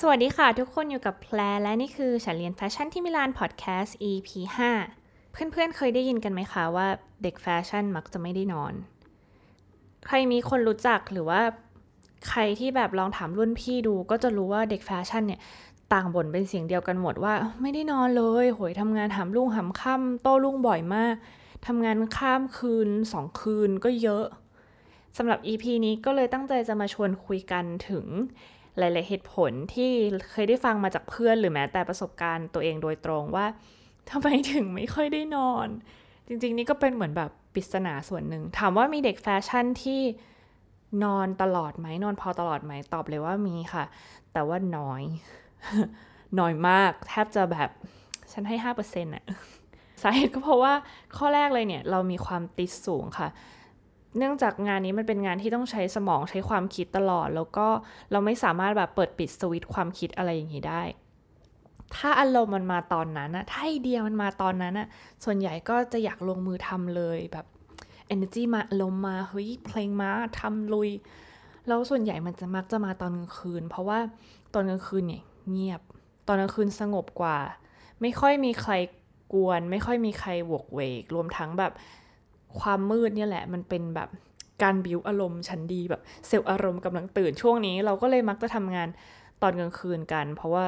สวัสดีค่ะทุกคนอยู่กับแพรและนี่คือฉันเรียนแฟชั่นที่มิลานพอดแคสต์ EP 5 เพื่อนๆเคยได้ยินกันไหมคะว่าเด็กแฟชั่นมักจะไม่ได้นอน ใครมีคนรู้จักหรือว่าใครที่แบบลองถามรุ่นพี่ดูก็จะรู้ว่าเด็กแฟชั่นเนี่ยต่างบ่นเป็นเสียงเดียวกันหมดว่าไม่ได้นอนเลยโหยทำงานหามรุ่งหามค่ำโต้รุ่งบ่อยมากทำงานข้ามคืนสองคืนก็เยอะสำหรับ EP นี้ก็เลยตั้งใจจะมาชวนคุยกันถึง หลาย ๆ เหตุผลที่เคยได้ฟังมาจากเพื่อนหรือแม้แต่ประสบการณ์ตัวเองโดยตรงว่าทำไมถึงไม่ค่อยได้นอน จริง ๆ นี่ก็เป็นเหมือนแบบปริศนาส่วนหนึ่ง ถามว่ามีเด็กแฟชั่นที่นอนตลอดไหมนอนพอตลอดไหมตอบเลยว่ามีค่ะ แต่ว่าน้อย น้อยมาก แทบจะแบบฉันให้ห้าเปอร์เซ็นต์อะสาเหตุก็เพราะว่าข้อแรกเลยเนี่ย เรามีความติดสูงค่ะ เนื่องจากงานนี้มันเป็นงานที่ต้องใช้สมองใช้ความคิดตลอด แล้วก็เราไม่สามารถแบบเปิดปิดสวิตช์ความคิดอะไรอย่างนี้ได้ ถ้าอารมณ์มันมาตอนนั้นอะถ้าไอเดียมันมาตอนนั้นอะส่วนใหญ่ก็จะอยากลงมือทำเลยแบบ energy มาลมมาเฮ้ยเพลงมาทำลุย แล้วส่วนใหญ่มันจะมักจะมาตอนกลางคืน เพราะว่าตอนกลางคืนเนี่ยเงียบ ตอนกลางคืนสงบกว่า ไม่ค่อยมีใครกวน ไม่ค่อยมีใครวกเวก รวมทั้งแบบ ความมืดเนี่ยแหละมันเป็นแบบการบิวอารมณ์ชั้นดีแบบเซลล์อารมณ์กำลังตื่นช่วงนี้ เราก็เลยมักจะทำงานตอนกลางคืนกัน เพราะว่า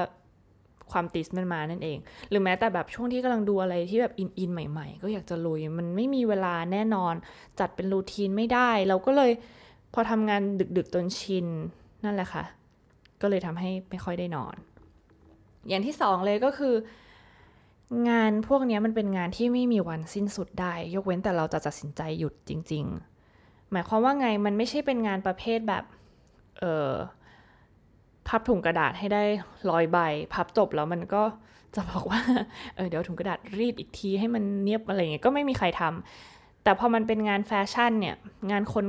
ความติสมันมานั่นเอง หรือแม้แต่แบบช่วงที่กำลังดูอะไรที่แบบอินอินใหม่ ๆ ก็อยากจะลุยมันไม่มีเวลาแน่นอน จัดเป็นรูทีนไม่ได้ เราก็เลยพอทำงานดึกๆจนชินนั่นแหละค่ะ ก็เลยทำให้ไม่ค่อยได้นอน อย่างที่สองเลยก็คือ งานพวกนี้มันเป็นงานที่ไม่มีวันสิ้นสุดได้ ยกเว้นแต่เราจะตัดสินใจหยุดจริง ๆ หมายความว่าไงมันไม่ใช่เป็นงานประเภทแบบเออพับถุงกระดาษให้ได้ร้อยใบ พับจบแล้วมันก็จะบอกว่าเออเดี๋ยวถุงกระดาษรีดอีกทีให้มันเนียบอะไรเงี้ยก็ไม่มีใครทำแต่พอมันเป็นงานแฟชั่นเนี่ยงานค้น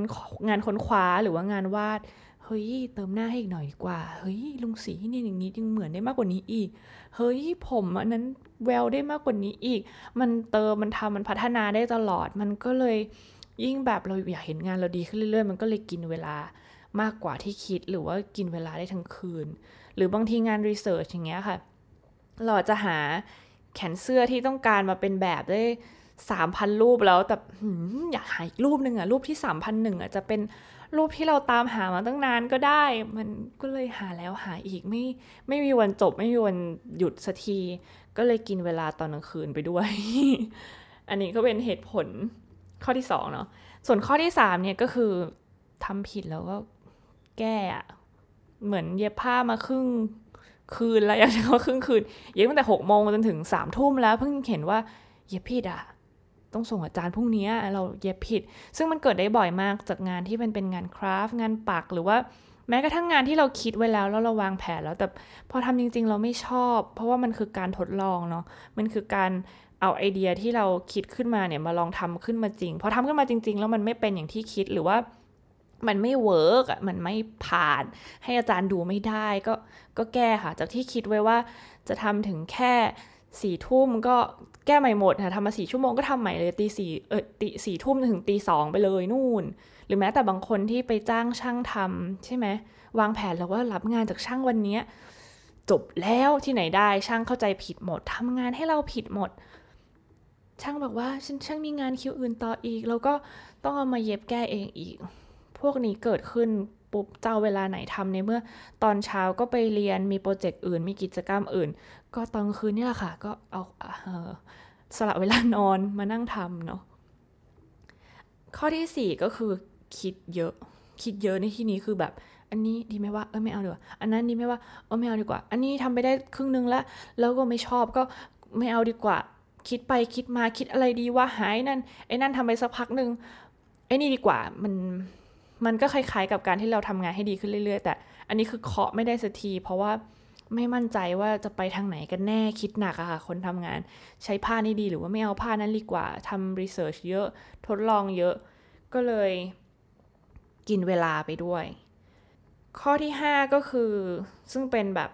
งานค้นคว้าหรือว่างานวาด เฮ้ยเติมหน้าให้อีกหน่อยดีกว่า เฮ้ยลุงสีนี่อย่างนี้ยังเหมือนได้มากกว่านี้อีก เฮ้ยผมอันนั้นแววได้มากกว่านี้อีก มันเติมมันทำมันพัฒนาได้ตลอด มันก็เลยยิ่งแบบเราอยากเห็นงานเราดีขึ้นเรื่อยๆ มันก็เลยกินเวลามากกว่าที่คิดหรือว่ากินเวลาได้ทั้งคืน หรือบางทีงานรีเสิร์ชอย่างเงี้ยค่ะ เราจะหาแขนเสื้อที่ต้องการมาเป็นแบบได้ สามพันรูปแล้วแต่อยากหาอีกรูปหนึ่งอะรูปที่สามพันหนึ่งอะจะเป็นรูปที่เราตามหามาตั้งนานก็ได้ มันก็เลยหาแล้วหาอีกไม่ไม่มีวันจบไม่มีวันหยุดสักที ก็เลยกินเวลาตอนกลางคืนไปด้วย อันนี้ก็เป็นเหตุผลข้อที่สองเนาะส่วนข้อที่สามเนี่ยก็คือทำผิดแล้วก็แก้อะเหมือนเย็บผ้ามาครึ่งคืนแล้วอยากจะว่าครึ่งคืนเย็บตั้งแต่หกโมงจนถึงสามทุ่มแล้วเพิ่งเห็นว่าเย็บผิดอะ ต้องส่งอาจารย์พรุ่งนี้เราเย็บผิด ซึ่งมันเกิดได้บ่อยมากจากงานที่มันเป็นงานคราฟต์งานปักหรือว่าแม้กระทั่งงานที่เราคิดไว้แล้วแล้วเราวางแผนแล้วแต่พอทำจริง ๆ เราไม่ชอบ เพราะว่ามันคือการทดลองเนาะมันคือการเอาไอเดียที่เราคิดขึ้นมาเนี่ยมาลองทำขึ้นมาจริงพอทำขึ้นมาจริง ๆ แล้วมันไม่เป็นอย่างที่คิดหรือว่ามันไม่เวิร์กอะมันไม่ผ่าน ให้อาจารย์ดูไม่ได้ก็ก็แก้ค่ะ จากที่คิดไว้ว่าจะทำถึงแค่ สี่ทุ่มก็แก้ใหม่หมดค่ะทำมาสี่ชั่วโมงก็ทำใหม่เลยตีสี่เออตีสี่ทุ่มถึงตีสองไปเลยนู่น หรือแม้แต่บางคนที่ไปจ้างช่างทำใช่ไหมวางแผนแล้วว่ารับงานจากช่างวันนี้จบแล้วที่ไหนได้ช่างเข้าใจผิดหมดทำงานให้เราผิดหมด ช่างบอกว่าฉันช่างมีงานคิวอื่นต่ออีก แล้วก็ต้องเอามาเย็บแก้เองอีก พวกนี้เกิดขึ้น ปุ๊บเจ้าเวลาไหนทำในเมื่อ ตอนเช้าก็ไปเรียนมีโปรเจกต์อื่น มีกิจกรรมอื่น ก็ตอนคืนนี่แหละค่ะ ก็เอาสละเวลานอนมานั่งทำเนาะข้อที่สี่ก็คือคิดเยอะ คิดเยอะในที่นี้คือแบบ อันนี้ดีไหมว่าเออไม่เอาดีกว่า อันนั้นดีไหมว่าเออไม่เอาดีกว่า อันนี้ทำไปได้ครึ่งนึงแล้ว แล้วก็ไม่ชอบก็ไม่เอาดีกว่า คิดไปคิดมาคิดอะไรดีว่าหายนั่นไอ้นั่นทำไปสักพักหนึ่งไอ้นี่ดีกว่ามัน มันก็คล้ายๆกับการที่เราทำงานให้ดีขึ้นเรื่อย ๆ แต่อันนี้คือเคาะไม่ได้สักที เพราะว่าไม่มั่นใจว่าจะไปทางไหนกันแน่คิดหนักอะค่ะ คนทำงานใช้ผ้านี่ดีหรือว่าไม่เอาผ้านั้นดีกว่าทำรีเสิร์ชเยอะทดลองเยอะ ก็เลยกินเวลาไปด้วย ข้อที่ 5 ก็คือซึ่งเป็นแบบ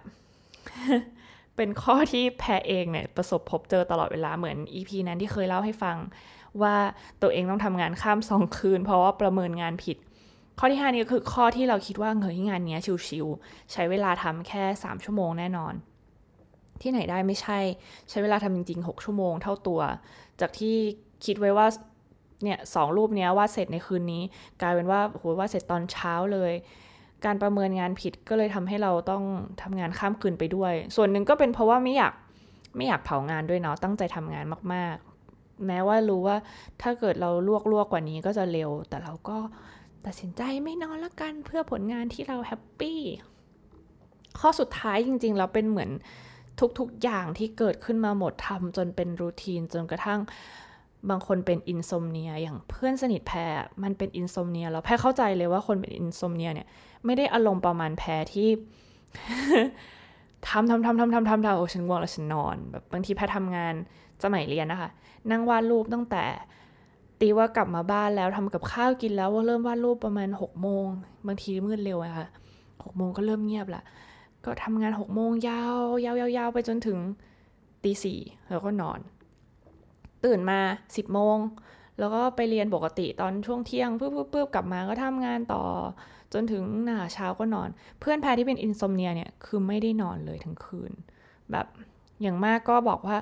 เป็นข้อที่แพรเองเนี่ยประสบพบเจอตลอดเวลาเหมือน EP นั้นที่เคยเล่าให้ฟัง ว่าตัวเองต้องทำงานข้ามสองคืน เพราะว่าประเมินงานผิด ข้อที่ 5 นี้ก็คือข้อที่เราคิดว่าเงยงานนี้ชิวๆใช้เวลาทำแค่ 3 ชั่วโมงแน่นอน ที่ไหนได้ไม่ใช่ ใช้เวลาทำจริง ๆ 6 ชั่วโมงเท่าตัว จากที่คิดไว้ว่าเนี่ยสองรูปนี้วาดเสร็จในคืนนี้ กลายเป็นว่าโหวาดเสร็จตอนเช้าเลย การประเมินงานผิดก็เลยทำให้เราต้องทำงานข้ามคืนไปด้วย ส่วนหนึ่งก็เป็นเพราะว่าไม่อยากไม่อยากเผางานด้วยเนาะตั้งใจทำงานมาก ๆ แม้ว่ารู้ว่าถ้าเกิดเราลวกลวกกว่านี้ก็จะเร็ว แต่เราก็ ตัดสินใจไม่นอนละกันเพื่อผลงานที่เรา happy ข้อสุดท้ายจริงๆเราเป็นเหมือนทุกๆอย่างที่เกิดขึ้นมาหมดทำจนเป็น routine จนกระทั่งบางคนเป็น insomnia อย่างเพื่อนสนิทแพรมันเป็น insomnia แล้วแพรเข้าใจเลยว่าคนเป็น insomnia เนี่ยไม่ได้อารมณ์ประมาณแพรที่ทำทำทำทำทำทำทำโอ้ฉันง่วงแล้วฉันนอนแบบบางทีแพรทำงานสมัยเรียนนะคะ นั่งวาดรูปตั้งแต่ ตีว่ากลับมาบ้านแล้วทำกับข้าวกินแล้วว่าเริ่มวาดรูปประมาณหกโมงบางทีมืดเร็วอะค่ะหกโมงก็เริ่มเงียบละก็ทำงานหกโมงยาวยาวยาวไปจนถึงตีสี่แล้วก็นอน ตื่นมา 10โมงแล้วก็ไปเรียนปกติตอนช่วงเที่ยงปุ๊บปุ๊บปุ๊บกลับมาก็ทำงานต่อ จนถึงหน้าเช้าก็นอน เพื่อนแพรที่เป็น insomnia เนี่ยคือไม่ได้นอนเลยทั้งคืน แบบอย่างมากก็บอกว่า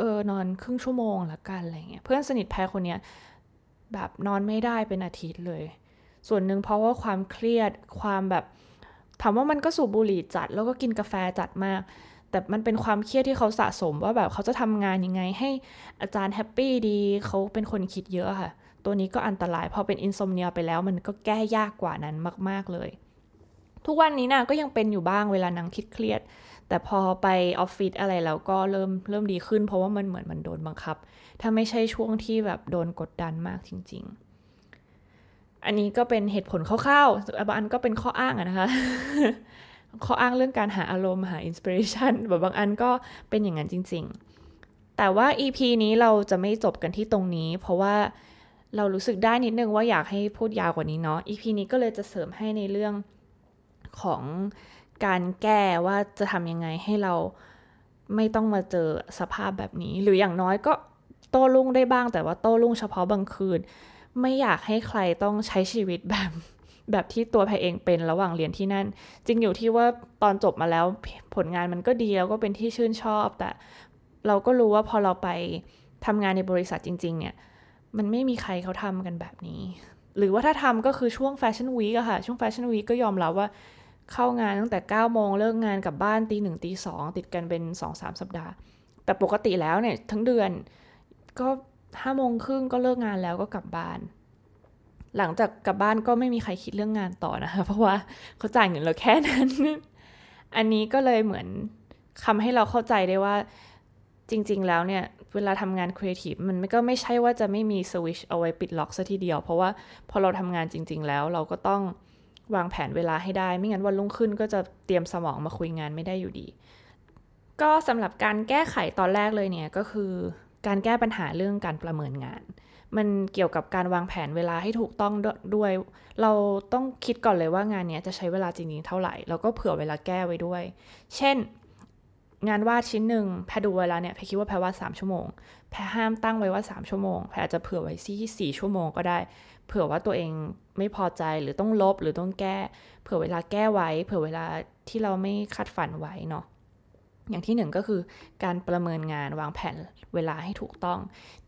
เออนอนครึ่งชั่วโมงละกันอะไรเงี้ยเพื่อนสนิทแพรคนเนี้ยแบบนอนไม่ได้เป็นอาทิตย์เลย ส่วนหนึ่งเพราะว่าความเครียดความแบบถามว่ามันก็สูบบุหรี่จัด แล้วก็กินกาแฟจัดมาก แต่มันเป็นความเครียดที่เขาสะสมว่าแบบเขาจะทำงานยังไงให้อาจารย์แฮปปี้ดีเขาเป็นคนคิดเยอะค่ะ ตัวนี้ก็อันตรายพอเป็น insomnia ไปแล้วมันก็แก้ยากกว่านั้นมาก ๆเลย ทุกวันนี้นะก็ยังเป็นอยู่บ้างเวลานั่งคิดเครียด แต่พอไปออฟฟิศอะไรแล้วก็เริ่มเริ่มดีขึ้น เพราะว่ามันเหมือนมันโดนบังคับ ถ้าไม่ใช่ช่วงที่แบบโดนกดดันมากจริง ๆ อันนี้ก็เป็นเหตุผลคร่าวๆบางอันก็เป็นข้ออ้างอะนะคะ ข้ออ้างเรื่องการหาอารมณ์หาอินสปิเรชันแบบบางอันก็เป็นอย่างนั้นจริง ๆ แต่ว่า EP นี้เราจะไม่จบกันที่ตรงนี้ เพราะว่าเรารู้สึกได้นิดนึงว่าอยากให้พูดยาวกว่านี้เนาะ EP นี้ก็เลยจะเสริมให้ในเรื่องของ การแก้ว่าจะทำยังไงให้เราไม่ต้องมาเจอสภาพแบบนี้ หรืออย่างน้อยก็โต้รุ่งได้บ้าง แต่ว่าโต้รุ่งเฉพาะบางคืน ไม่อยากให้ใครต้องใช้ชีวิตแบบแบบที่ตัวแพรเองเป็นระหว่างเรียนที่นั่น จริงอยู่ที่ว่าตอนจบมาแล้วผลงานมันก็ดีแล้วก็เป็นที่ชื่นชอบ แต่เราก็รู้ว่าพอเราไปทำงานในบริษัทจริง ๆ เนี่ย มันไม่มีใครเขาทำกันแบบนี้ หรือว่าถ้าทำก็คือช่วง fashion week อะค่ะ ช่วง fashion week ก็ยอมรับว่า เข้างานตั้งแต่เก้าโมงเลิกงานกลับบ้านตีหนึ่งตีสองติดกันเป็นสองสัปดาห์ แต่ปกติแล้วเนี่ยทั้งเดือนก็ห้าโมงครึ่งก็เลิกงานแล้วก็กลับบ้าน หลังจากกลับบ้านก็ไม่มีใครคิดเรื่องงานต่อนะคะเพราะว่าเขาจ่ายเงินเราแค่นั้น อันนี้ก็เลยเหมือนทำให้เราเข้าใจได้ว่าจริง ๆ แล้วเนี่ยเวลาทำงานครีเอทีฟมันก็ไม่ใช่ว่าจะไม่มีสวิตช์เอาไว้ปิดล็อกซะทีเดียว เพราะว่าพอเราทำงานจริง ๆ แล้วเราก็ต้อง วางแผนเวลาให้ได้ ไม่งั้นวันรุ่งขึ้นก็จะเตรียมสมองมาคุยงานไม่ได้อยู่ดี ก็สำหรับการแก้ไขตอนแรกเลยเนี่ยก็คือการแก้ปัญหาเรื่องการประเมินงาน มันเกี่ยวกับการวางแผนเวลาให้ถูกต้องด้วย เราต้องคิดก่อนเลยว่างานนี้จะใช้เวลาจริงๆเท่าไหร่ แล้วก็เผื่อเวลาแก้ไว้ด้วย เช่น งานวาดชิ้นหนึ่งแพดูเวลาเนี่ยแพคิดว่าแพวาดสามชั่วโมง แพห้ามตั้งไว้ว่าสามชั่วโมง แพอาจจะเผื่อไว้ที่สี่ชั่วโมงก็ได้ เผื่อว่าตัวเองไม่พอใจหรือต้องลบหรือต้องแก้ เผื่อเวลาแก้ไว้ เผื่อเวลาที่เราไม่คาดฝันไว้เนาะอย่างที่หนึ่งก็คือการประเมินงานวางแผนเวลาให้ถูกต้อง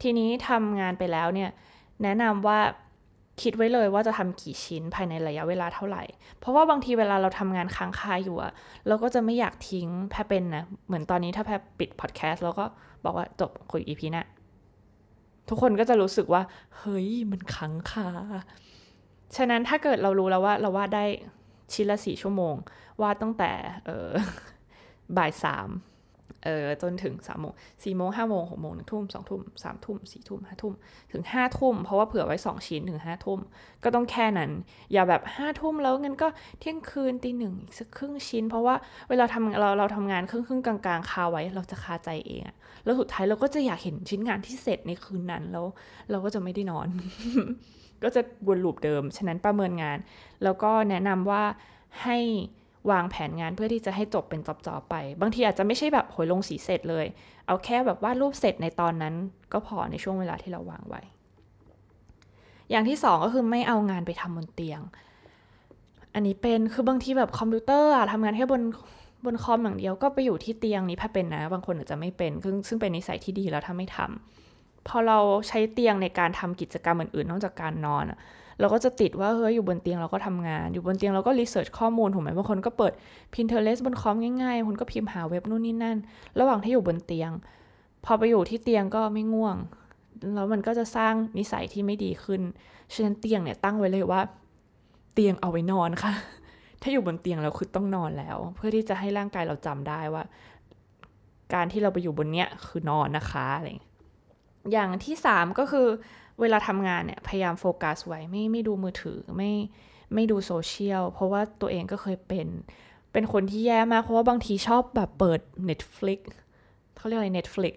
ทีนี้ทำงานไปแล้วเนี่ยแนะนำว่าคิดไว้เลยว่าจะทำกี่ชิ้นภายในระยะเวลาเท่าไหร่ เพราะว่าบางทีเวลาเราทำงานค้างคาอยู่อะเราก็จะไม่อยากทิ้งแพรเป็นนะ เหมือนตอนนี้ถ้าแพรปิดพอดแคสต์แล้วก็บอกว่าจบคุยอีพีนะ ทุกคนก็จะรู้สึกว่า เฮ้ยมันขังคาฉะนั้นถ้าเกิดเรารู้แล้วว่าเราวาดได้ชิ้นละสี่ชั่วโมงวาดตั้งแต่เออบ่ายสาม เออจนถึงสามโมงสี่โมงห้าโมงหกโมงหนึ่งทุ่มสองทุ่มสามทุ่มสี่ทุ่มห้าทุ่มถึงห้าทุ่มเพราะว่าเผื่อไว้สองชิ้นถึงห้าทุ่มก็ต้องแค่นั้น อย่าแบบห้าทุ่มแล้วงั้นก็เที่ยงคืนตีหนึ่งอีกสักครึ่งชิ้น เพราะว่าเวลาทำเราเราทำงานครึ่งครึ่งกลางๆคาไว้เราจะคาใจเองอะแล้วสุดท้ายเราก็จะอยากเห็นชิ้นงานที่เสร็จในคืนนั้นแล้ว เราก็จะไม่ได้นอน ก็จะวนลูปเดิม ฉะนั้นประเมินงาน แล้วก็แนะนำว่าให้ วางแผนงานเพื่อที่จะให้จบเป็นจอบๆไป บางทีอาจจะไม่ใช่แบบหอยลงสีเสร็จเลย เอาแค่แบบวาดรูปเสร็จในตอนนั้น ก็พอในช่วงเวลาที่เราวางไว้ อย่างที่สองก็คือไม่เอางานไปทำบนเตียง อันนี้เป็นคือบางทีแบบคอมพิวเตอร์อะทำงานแค่บนบนคอมอย่างเดียวก็ไปอยู่ที่เตียงนี้ถ้าเป็นนะ บางคนอาจจะไม่เป็นซึ่งซึ่งเป็นนิสัยที่ดีแล้วถ้าไม่ทำพอเราใช้เตียงในการทำกิจกรรมอื่นๆ นอกจากการนอนอะ เราก็จะติดว่าเฮ้ยอยู่บนเตียงเราก็ทำงาน อยู่บนเตียงเราก็รีเสิร์ชข้อมูลถูกไหมบางคนก็เปิด Pinterest บนคอมง่ายๆคนก็พิมพ์หาเว็บนู่นนี่นั่น ระหว่างที่อยู่บนเตียง พอไปอยู่ที่เตียงก็ไม่ง่วง แล้วมันก็จะสร้างนิสัยที่ไม่ดีขึ้นฉะนั้นเตียงเนี่ยตั้งไว้เลยว่า เตียงเอาไว้นอนค่ะ ถ้าอยู่บนเตียงแล้วคือต้องนอนแล้ว เพื่อที่จะให้ร่างกายเราจำได้ว่า การที่เราไปอยู่บนเนี้ยคือนอนนะคะอะไรอย่างที่สามก็คือ เวลาทำงานเนี่ยพยายามโฟกัสไว้ไม่ไม่ดูมือถือไม่ไม่ดูโซเชียลเพราะว่าตัวเองก็เคยเป็น เป็นคนที่แย่มาก เพราะว่าบางทีชอบแบบเปิด Netflix เขาเรียกอะไร Netflix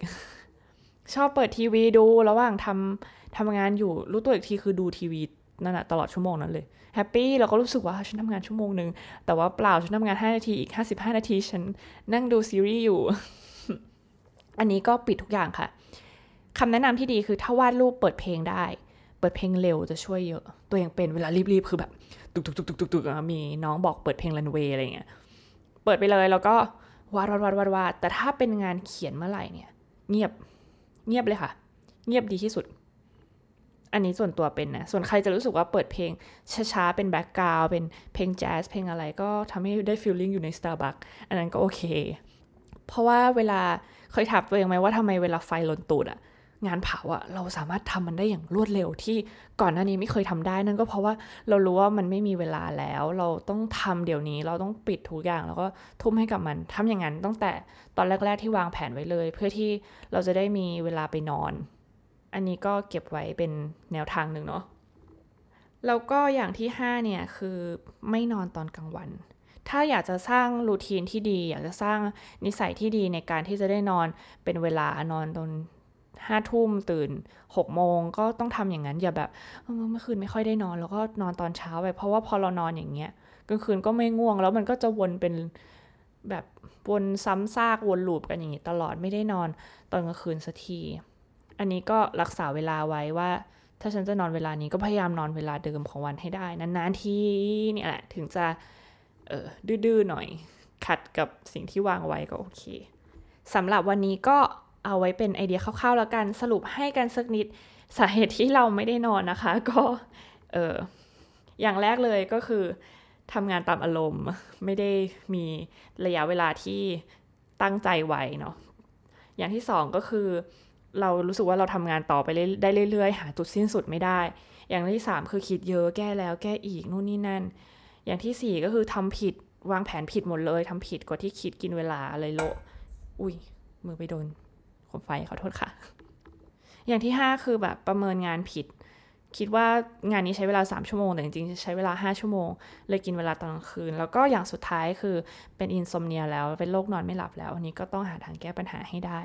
ชอบเปิดทีวีดูระหว่างทำทำงานอยู่รู้ตัวอีกทีคือดูทีวีนั่นแหะตลอดชั่วโมงนั้นเลยแฮปปี้เราก็รู้สึกว่าฉันทำงานชั่วโมงหนึ่งแต่ว่าเปล่าฉันทำงาน 5 นาทีอีก 55 นาที ฉันนั่งดูซีรีส์อยู่ อันนี้ก็ปิดทุกอย่างค่ะ คำแนะนำที่ดีคือถ้าวาดรูปเปิดเพลงได้ เปิดเพลงเร็วจะช่วยเยอะ ตัวเองเป็นเวลารีบๆ คือแบบ ตุกตุกตุกตุกตุกตุกมีน้องบอกเปิดเพลงรันเวย์อะไรเงี้ย เปิดไปเลยแล้วก็วาดวาดวาดวาดวาดแต่ถ้าเป็นงานเขียนเมื่อไหร่เนี่ย เงียบเงียบเลยค่ะ เงียบดีที่สุด อันนี้ส่วนตัวเป็นนะ ส่วนใครจะรู้สึกว่าเปิดเพลงช้าๆ เป็น background เป็นเพลงแจ๊สเพลงอะไรก็ทำให้ได้ feeling อยู่ใน Starbucks อันนั้นก็โอเค เพราะว่าเวลาเคยถามตัวเองไหมว่าทำไมเวลาไฟลนตูดอะ งานเผาอะเราสามารถทำมันได้อย่างรวดเร็วที่ก่อนหน้านี้ไม่เคยทำได้นั่นก็เพราะว่าเรารู้ว่ามันไม่มีเวลาแล้ว เราต้องทำเดี๋ยวนี้เราต้องปิดทุกอย่าง แล้วก็ทุ่มให้กับมันทำอย่างนั้นตั้งแต่ตอนแรก ๆ ที่วางแผนไว้เลย เพื่อที่เราจะได้มีเวลาไปนอน อันนี้ก็เก็บไว้เป็นแนวทางหนึ่งเนาะแล้วก็อย่างที่ 5 เนี่ยคือไม่นอนตอนกลางวัน ถ้าอยากจะสร้างรูทีนที่ดี อยากจะสร้างนิสัยที่ดีในการที่จะได้นอนเป็นเวลานอนตอน ห้าทุ่มตื่นหกโมงก็ต้องทำอย่างนั้นอย่าแบบเมื่อคืนไม่ค่อยได้นอน แล้วก็นอนตอนเช้าไปเพราะว่าพอเรานอนอย่างเงี้ยกลางคืนก็ไม่ง่วง แล้วมันก็จะวนเป็นแบบวนซ้ำซากวนลูปกันอย่างนี้ตลอดไม่ได้นอนตอนกลางคืนสักที อันนี้ก็รักษาเวลาไว้ว่า ถ้าฉันจะนอนเวลานี้ก็พยายามนอนเวลาเดิมของวันให้ได้ นานๆทีนี่แหละถึงจะเออดื้อๆหน่อยขัดกับสิ่งที่วางไว้ก็โอเคสำหรับวันนี้ก็ เอาไว้เป็นไอเดียคร่าวๆแล้วกันสรุปให้กันสักนิดสาเหตุที่เราไม่ได้นอนนะคะ ก็เอออย่างแรกเลยก็คือทำงานตามอารมณ์ ไม่ได้มีระยะเวลาที่ตั้งใจไว้เนาะอย่างที่สองก็คือ เรารู้สึกว่าเราทำงานต่อไปได้เรื่อยๆ หาจุดสิ้นสุดไม่ได้ อย่างที่สามคือคิดเยอะแก้แล้วแก้อีกนู่นนี่นั่น อย่างที่สี่ก็คือทำผิดวางแผนผิดหมดเลยทำผิดกว่าที่คิดกินเวลาเลยโลอุ้ยมือไปโดน มไฟขอโทษค่ะ อย่างที่ห้าคือแบบประเมินงานผิด คิดว่างานนี้ใช้เวลา 3 ชั่วโมง แต่จริงๆ ใช้เวลา 5 ชั่วโมง เลยกินเวลาตอนกลางคืน แล้วก็อย่างสุดท้ายคือเป็น insomnia แล้ว เป็นโรคนอนไม่หลับแล้ว อันนี้ก็ต้องหาทางแก้ปัญหาให้ได้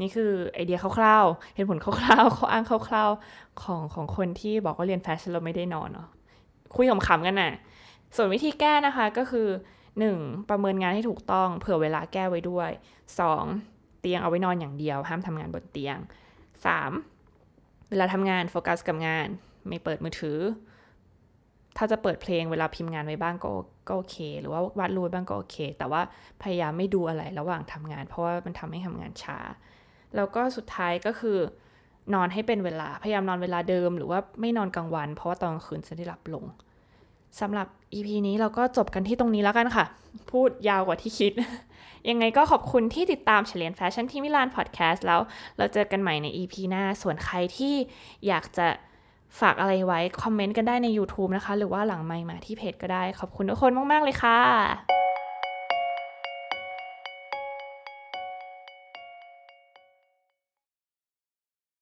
นี่คือไอเดียคร่าวๆ เหตุผลคร่าวๆข้ออ้างคร่าวๆของของคนที่บอกว่าเรียนแฟชั่นเราไม่ได้นอนเนาะ คุยขำๆกันน่ะ ส่วนวิธีแก้นะคะก็คือ 1. ประเมินงานให้ถูกต้อง เผื่อเวลาแก้ไว้ด้วย 2. เตียงเอาไว้นอนอย่างเดียว ห้ามทำงานบนเตียง 3. เวลาทำงานโฟกัสกับงาน ไม่เปิดมือถือ ถ้าจะเปิดเพลงเวลาพิมพ์งานไว้บ้างก็ก็โอเค หรือว่าวาดรูปบ้างก็โอเค แต่ว่าพยายามไม่ดูอะไรระหว่างทำงาน เพราะว่ามันทำให้ทำงานช้า แล้วก็สุดท้ายก็คือนอนให้เป็นเวลา พยายามนอนเวลาเดิม หรือว่าไม่นอนกลางวัน เพราะว่าตอนกลางคืนจะได้หลับลง สำหรับ EP นี้เราก็จบกันที่ตรงนี้แล้วกันค่ะ พูดยาวกว่าที่คิด ยังไงก็ขอบคุณที่ติดตามเฉลียนแฟชั่นที่มิลานพอดแคสต์แล้วเราเจอกันใหม่ใน EP หน้า ส่วนใครที่อยากจะฝากอะไรไว้ คอมเมนต์กันได้ใน YouTube นะคะ หรือว่าหลังไมค์มาที่เพจก็ได้ ขอบคุณทุกคนมาก ๆ เลยค่ะ